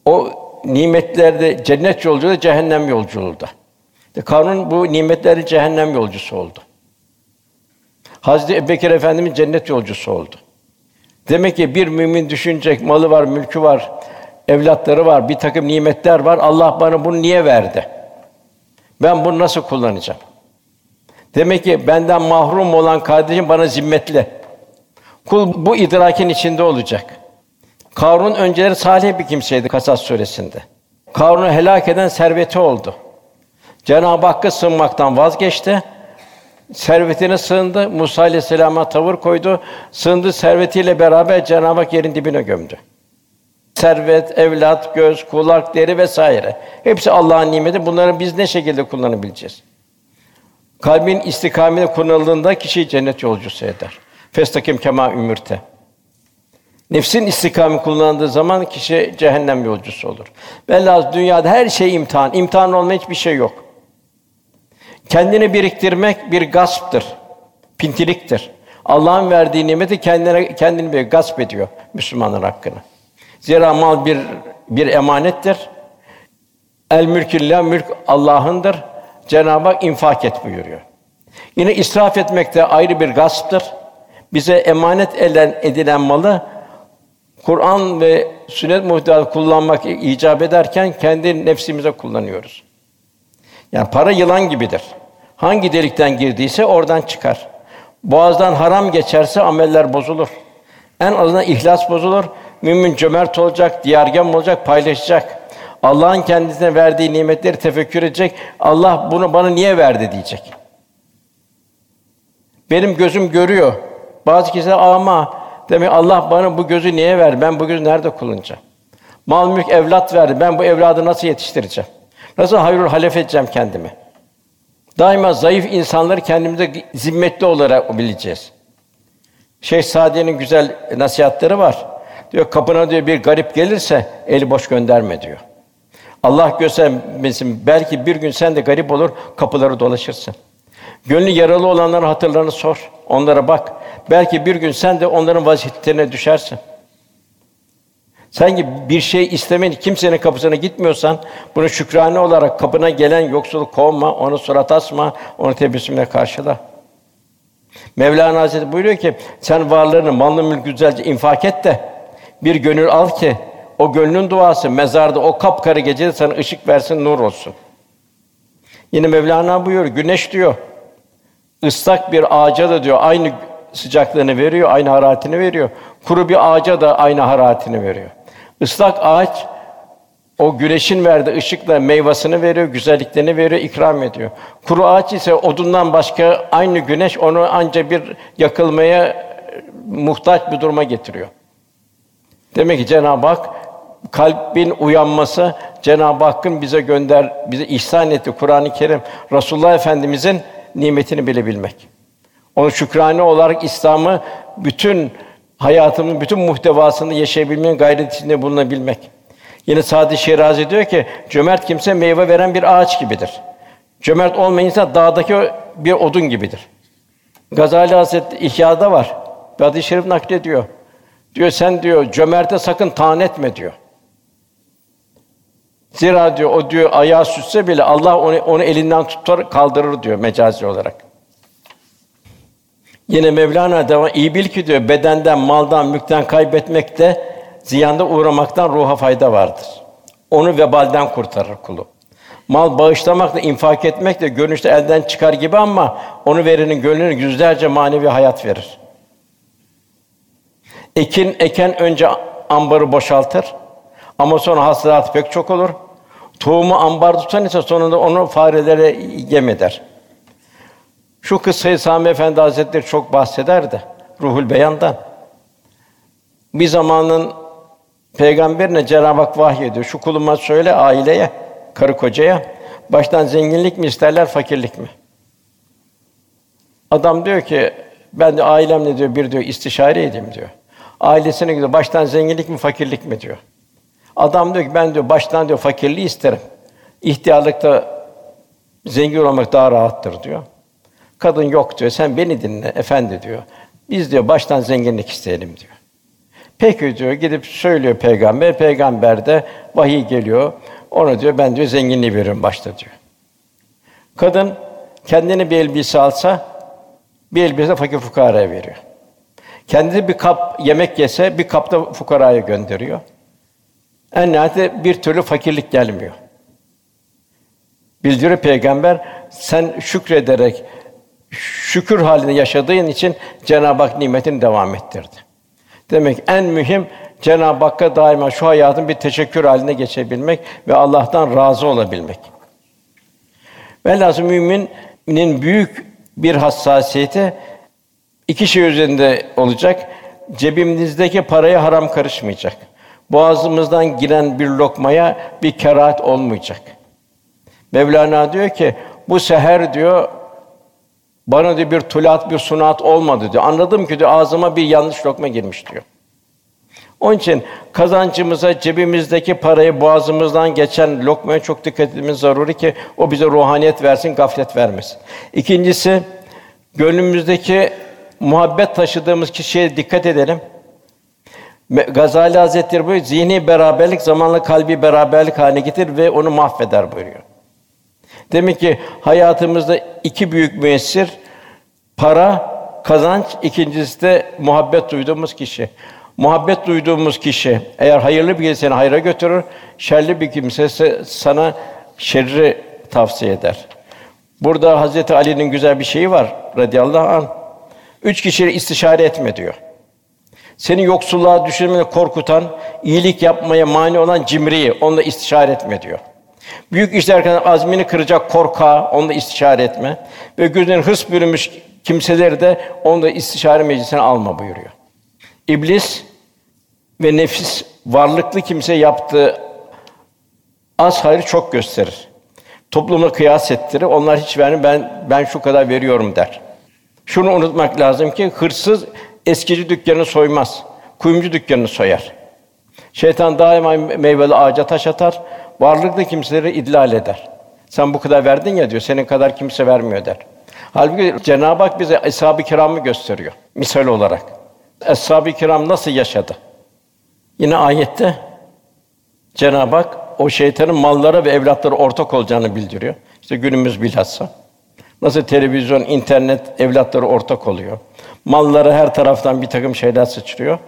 o nimetlerde cennet yolculuğu, cehennem yolculuğu da. Karun bu nimetlerin cehennem yolcusu oldu. Hazreti Ebubekir Efendimiz cennet yolcusu oldu. Demek ki bir mümin düşünecek, malı var, mülkü var, evlatları var, bir takım nimetler var. Allah bana bunu niye verdi? Ben bunu nasıl kullanacağım? Demek ki benden mahrum olan kardeşim bana zimmetli. Kul bu idrakin içinde olacak. Karun önceleri salih bir kimseydi Kasas suresinde. Karun'u helak eden serveti oldu. Cenab-ı Hakk'a sığınmaktan vazgeçti. Servetine sığındı. Musa aleyhisselama tavır koydu. Sığındı servetiyle beraber Cenab-ı Hak yerin dibine gömdü. Servet, evlat, göz, kulak, deri vesaire. Hepsi Allah'ın nimeti. Bunları biz ne şekilde kullanabileceğiz? Kalbin istikameti kullanıldığında kişi cennet yolcusu eder. Festakim kema ümürte. Nefsin istikamı kullanıldığı zaman kişi cehennem yolcusu olur. Velhâsıl dünyada her şey imtihan. İmtihan olmayan hiçbir şey yok. Kendini biriktirmek bir gasptır. Pintiliktir. Allah'ın verdiği nimeti kendine kendini bir gasp ediyor Müslümanın hakkını. Zira mal bir bir emanettir. El mülkillah mülk Allah'ındır. Cenab-ı Hak infak et buyuruyor. Yine israf etmek de ayrı bir gasptır. Bize emanet eden edilen malı Kur'an ve sünnet muhtevat kullanmak icap ederken kendi nefsimize kullanıyoruz. Yani para yılan gibidir. Hangi delikten girdiyse oradan çıkar. Boğazdan haram geçerse ameller bozulur. En azından ihlas bozulur. Mümin cömert olacak, diyargem olacak, paylaşacak. Allah'ın kendisine verdiği nimetleri tefekkür edecek. Allah bunu bana niye verdi diyecek. Benim gözüm görüyor. Bazı kişiler ama demek Allah bana bu gözü niye verdi? Ben bu gözü nerede kullanacağım? Mal mülk evlat verdi. Ben bu evladı nasıl yetiştireceğim? Nasıl hayrul halef edeceğim kendimi? Daima zayıf insanları kendimize zimmetli olarak bileceğiz. Şeyh Sadi'nin güzel nasihatleri var. Diyor kapına diyor bir garip gelirse eli boş gönderme diyor. Allah göstermesin belki bir gün sen de garip olur kapıları dolaşırsın. Gönlü yaralı olanların hatırlarını sor. Onlara bak. Belki bir gün sen de onların vaziyetlerine düşersin. Sen ki bir şey istemeyin, kimsenin kapısına gitmiyorsan, bunu şükrane olarak kapına gelen yoksulu kovma, onu surat asma, onu tebessümle karşıla. Mevlana Hazretleri buyuruyor ki, sen varlığını, malını, mülkü güzelce infak et de, bir gönül al ki, o gönlün duası mezarda o kapkarı gecede sana ışık versin, nur olsun. Yine Mevlana buyuruyor, güneş diyor, ıslak bir ağaca da diyor aynı sıcaklığını veriyor, aynı hararetini veriyor. Kuru bir ağaca da aynı hararetini veriyor. Islak ağaç o güneşin verdiği ışıkla meyvasını veriyor, güzelliklerini veriyor, ikram ediyor. Kuru ağaç ise odundan başka aynı güneş onu anca bir yakılmaya muhtaç bir duruma getiriyor. Demek ki Cenab-ı Hak kalbin uyanması Cenab-ı Hakk'ın bize gönder, bize ihsan etti Kur'an-ı Kerim, Resulullah Efendimizin nimetini bilebilmek. Onu şükrane olarak İslam'ı bütün hayatımın bütün muhtevasını yaşayabilmenin gayret içinde bulunabilmek. Yine Sadi Şirazi diyor ki cömert kimse meyve veren bir ağaç gibidir. Cömert olmayan insan dağdaki bir odun gibidir. Gazali Hazretleri İhya'da var. Hadis-i şerif naklediyor. Diyor sen diyor cömerte sakın taan etme diyor. Zira diyor o diyor ayağı sütse bile Allah onu onu elinden tutar kaldırır diyor mecazi olarak. Yine Mevlana devam iyi bil ki diyor bedenden, maldan, mülkten kaybetmekte ziyanda uğramaktan ruha fayda vardır. Onu vebalden kurtarır kulu. Mal bağışlamakla, infak etmekle görünüşte elden çıkar gibi ama onu verenin gönlüne yüzlerce manevi hayat verir. Ekin eken önce ambarı boşaltır. Ama sonra hasılatı pek çok olur. Tohumu ambar tutan ise sonunda onu farelere yem eder. Şu kıssayı Sami Efendi Hazretleri çok bahseder de Ruhul Beyan'dan. Bir zamanın peygamberine Cenab-ı Hak vahyediyor. Şu kuluma söyle aileye, karı kocaya baştan zenginlik mi isterler, fakirlik mi? Adam diyor ki ben de ailemle diyor bir diyor istişare edeyim diyor. Ailesine gidiyor. Baştan zenginlik mi, fakirlik mi diyor. Adam diyor ki ben diyor baştan diyor fakirliği isterim. İhtiyarlıkta zengin olmak daha rahattır diyor. Kadın yok diyor. Sen beni dinle efendi diyor. Biz diyor baştan zenginlik isteyelim diyor. Peki diyor gidip söylüyor peygamber. Peygamber de vahiy geliyor. Ona diyor ben diyor zenginliği veririm başta diyor. Kadın kendini bir elbise alsa bir elbise fakir fukaraya veriyor. Kendi bir kap yemek yese bir kapta fukaraya gönderiyor. En nihayetinde bir türlü fakirlik gelmiyor. Bildiriyor peygamber sen şükrederek şükür halinde yaşadığın için Cenab-ı Hak nimetini devam ettirdi. Demek en mühim Cenab-ı Hakk'a daima şu hayatın bir teşekkür haline geçebilmek ve Allah'tan razı olabilmek. Velhâsıl müminin büyük bir hassasiyeti iki şey üzerinde olacak. Cebimizdeki paraya haram karışmayacak. Boğazımızdan giren bir lokmaya bir kerahat olmayacak. Mevlana diyor ki bu seher diyor bana diyor bir tulat bir sunat olmadı diyor. Anladım ki diyor ağzıma bir yanlış lokma girmiş diyor. Onun için kazancımıza, cebimizdeki parayı boğazımızdan geçen lokmaya çok dikkat etmemiz zaruri ki o bize ruhaniyet versin, gaflet vermesin. İkincisi, gönlümüzdeki muhabbet taşıdığımız kişiye dikkat edelim. Gazali Hazretleri buyuruyor, zihni beraberlik zamanla kalbi beraberlik haline getir ve onu mahveder buyuruyor. Demek ki hayatımızda iki büyük müessir para, kazanç, ikincisi de muhabbet duyduğumuz kişi. Muhabbet duyduğumuz kişi eğer hayırlı bir seni hayra götürür, şerli bir kimse sana şerri tavsiye eder. Burada Hazreti Ali'nin güzel bir şeyi var radıyallahu anh. Üç kişiyle istişare etme diyor. Seni yoksulluğa düşürmeye korkutan, iyilik yapmaya mani olan cimriyi onunla istişare etme diyor. Büyük işler kadar azmini kıracak korka, onunla istişare etme. Ve gözün hırs bürümüş kimseleri de onunla istişare meclisine alma buyuruyor. İblis ve nefis varlıklı kimse yaptığı az hayrı çok gösterir. Topluma kıyas ettirir. Onlar hiç vermiyor. Ben ben şu kadar veriyorum der. Şunu unutmak lazım ki hırsız eskici dükkanı soymaz. Kuyumcu dükkanını soyar. Şeytan daima meyveli ağaca taş atar. Varlıklı kimseleri idlal eder. Sen bu kadar verdin ya diyor. Senin kadar kimse vermiyor der. Halbuki Cenab-ı Hak bize eshab-ı kiramı gösteriyor misal olarak. Eshab-ı kiram nasıl yaşadı? Yine ayette Cenab-ı Hak o şeytanın mallara ve evlatlara ortak olacağını bildiriyor. İşte günümüz bilhassa. Nasıl televizyon, internet evlatları ortak oluyor. Mallara her taraftan bir takım şeyler sıçrıyor.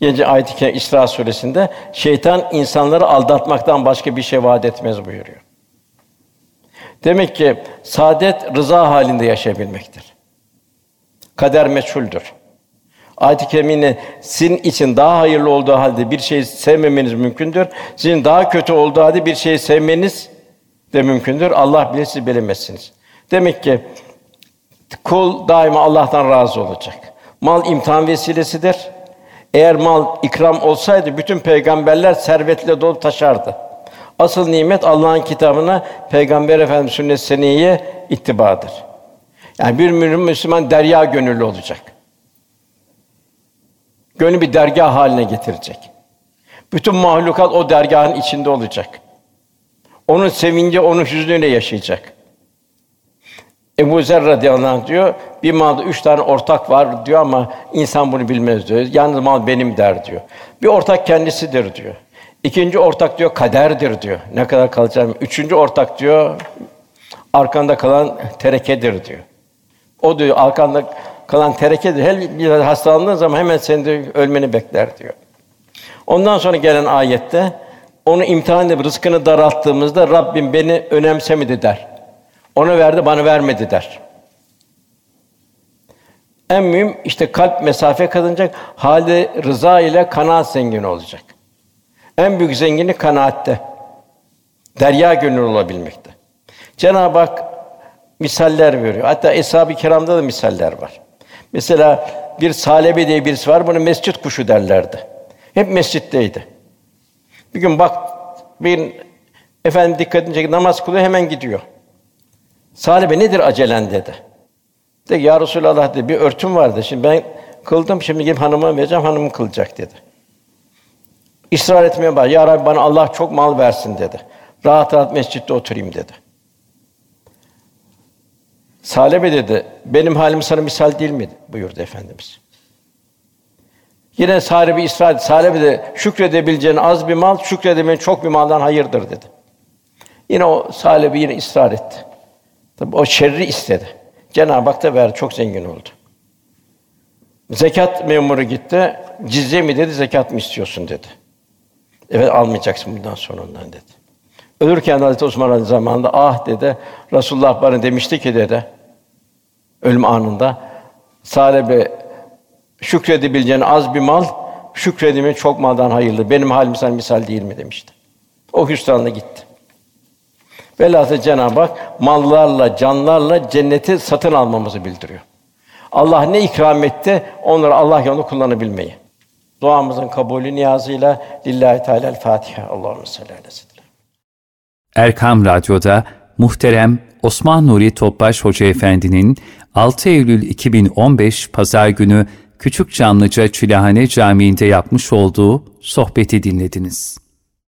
Yine ayet-i İsra suresinde şeytan insanları aldatmaktan başka bir şey vaat etmez buyuruyor. Demek ki saadet rıza halinde yaşayabilmektir. Kader meçhuldür. Ayet-i keriminde sizin için daha hayırlı olduğu halde bir şey sevmemeniz mümkündür. Sizin daha kötü olduğu halde bir şey sevmeniz de mümkündür. Allah bilir siz bilemezsiniz. Demek ki kul daima Allah'tan razı olacak. Mal imtihan vesilesidir. Eğer mal ikram olsaydı bütün peygamberler servetle dolu taşardı. Asıl nimet Allah'ın kitabına, Peygamber Efendimiz sünnet seniyye ittibadır. Yani bir Müslüman derya gönüllü olacak. Gönlü bir dergah haline getirecek. Bütün mahlukat o dergahın içinde olacak. Onun sevinci, onun hüznüyle yaşayacak. Ebu Zer radıyallahu anh diyor, bir malda üç tane ortak var diyor ama insan bunu bilmez diyor. Yalnız mal benim der diyor. Bir ortak kendisidir diyor. İkinci ortak diyor kaderdir diyor. Ne kadar kalacağım. Üçüncü ortak diyor arkanda kalan terekedir diyor. O diyor arkanda kalan terekedir. Her bir hastalandığın zaman hemen senin de ölmeni bekler diyor. Ondan sonra gelen ayette onu imtihan edip rızkını daralttığımızda Rabbim beni önemsemedi der. Ona verdi, bana vermedi der. En mühim işte kalp mesafe kazanacak, hali rıza ile kanaat zengin olacak. En büyük zenginlik kanaatte. Derya gönül olabilmekte. Cenab-ı Hak misaller veriyor. Hatta Eshab-ı Kiram'da da misaller var. Mesela bir Salebe diye birisi var, bunu mescit kuşu derlerdi. Hep mescitteydi. Bir gün bak bir efendi dikkatini çekti, namaz kılıyor hemen gidiyor. Salebe nedir acelen dedi. De ya Resulallah dedi bir örtüm vardı. Şimdi ben kıldım şimdi gidip hanıma vereceğim hanım kılacak dedi. İsrar etmeye bak. Ya Rabbi bana Allah çok mal versin dedi. Rahat rahat mescitte oturayım dedi. Salebe dedi, benim halim sana misal değil mi? buyurdu Efendimiz. Yine sahibi etti. Sahibi de şükredebileceğin az bir mal, şükredemeyen çok bir maldan hayırdır dedi. Yine o sahibi yine ısrar etti. Tabi o şerri istedi. Cenab-ı Hak da verdi, çok zengin oldu. Zekat memuru gitti. Cizye mi dedi, zekat mı istiyorsun dedi. Evet almayacaksın bundan sonra ondan dedi. Ölürken Hazreti Osman zamanında ah dedi. Resulullah bana demişti ki dedi. Ölüm anında sahibi şükredebileceğin az bir mal, şükredimin çok maldan hayırlı. Benim halim sen misal değil mi demişti. O hüsranla gitti. Velhâsıl Cenab-ı Hak mallarla, canlarla cenneti satın almamızı bildiriyor. Allah ne ikram etti, onları Allah yolunda kullanabilmeyi. Duamızın kabulü niyazıyla lillahi teala Fatiha. Allahu salli aleyhi Erkam Radyo'da muhterem Osman Nuri Topbaş Hoca Efendi'nin 6 Eylül 2015 Pazar günü Küçük Çamlıca Çilehane Camii'nde yapmış olduğu sohbeti dinlediniz.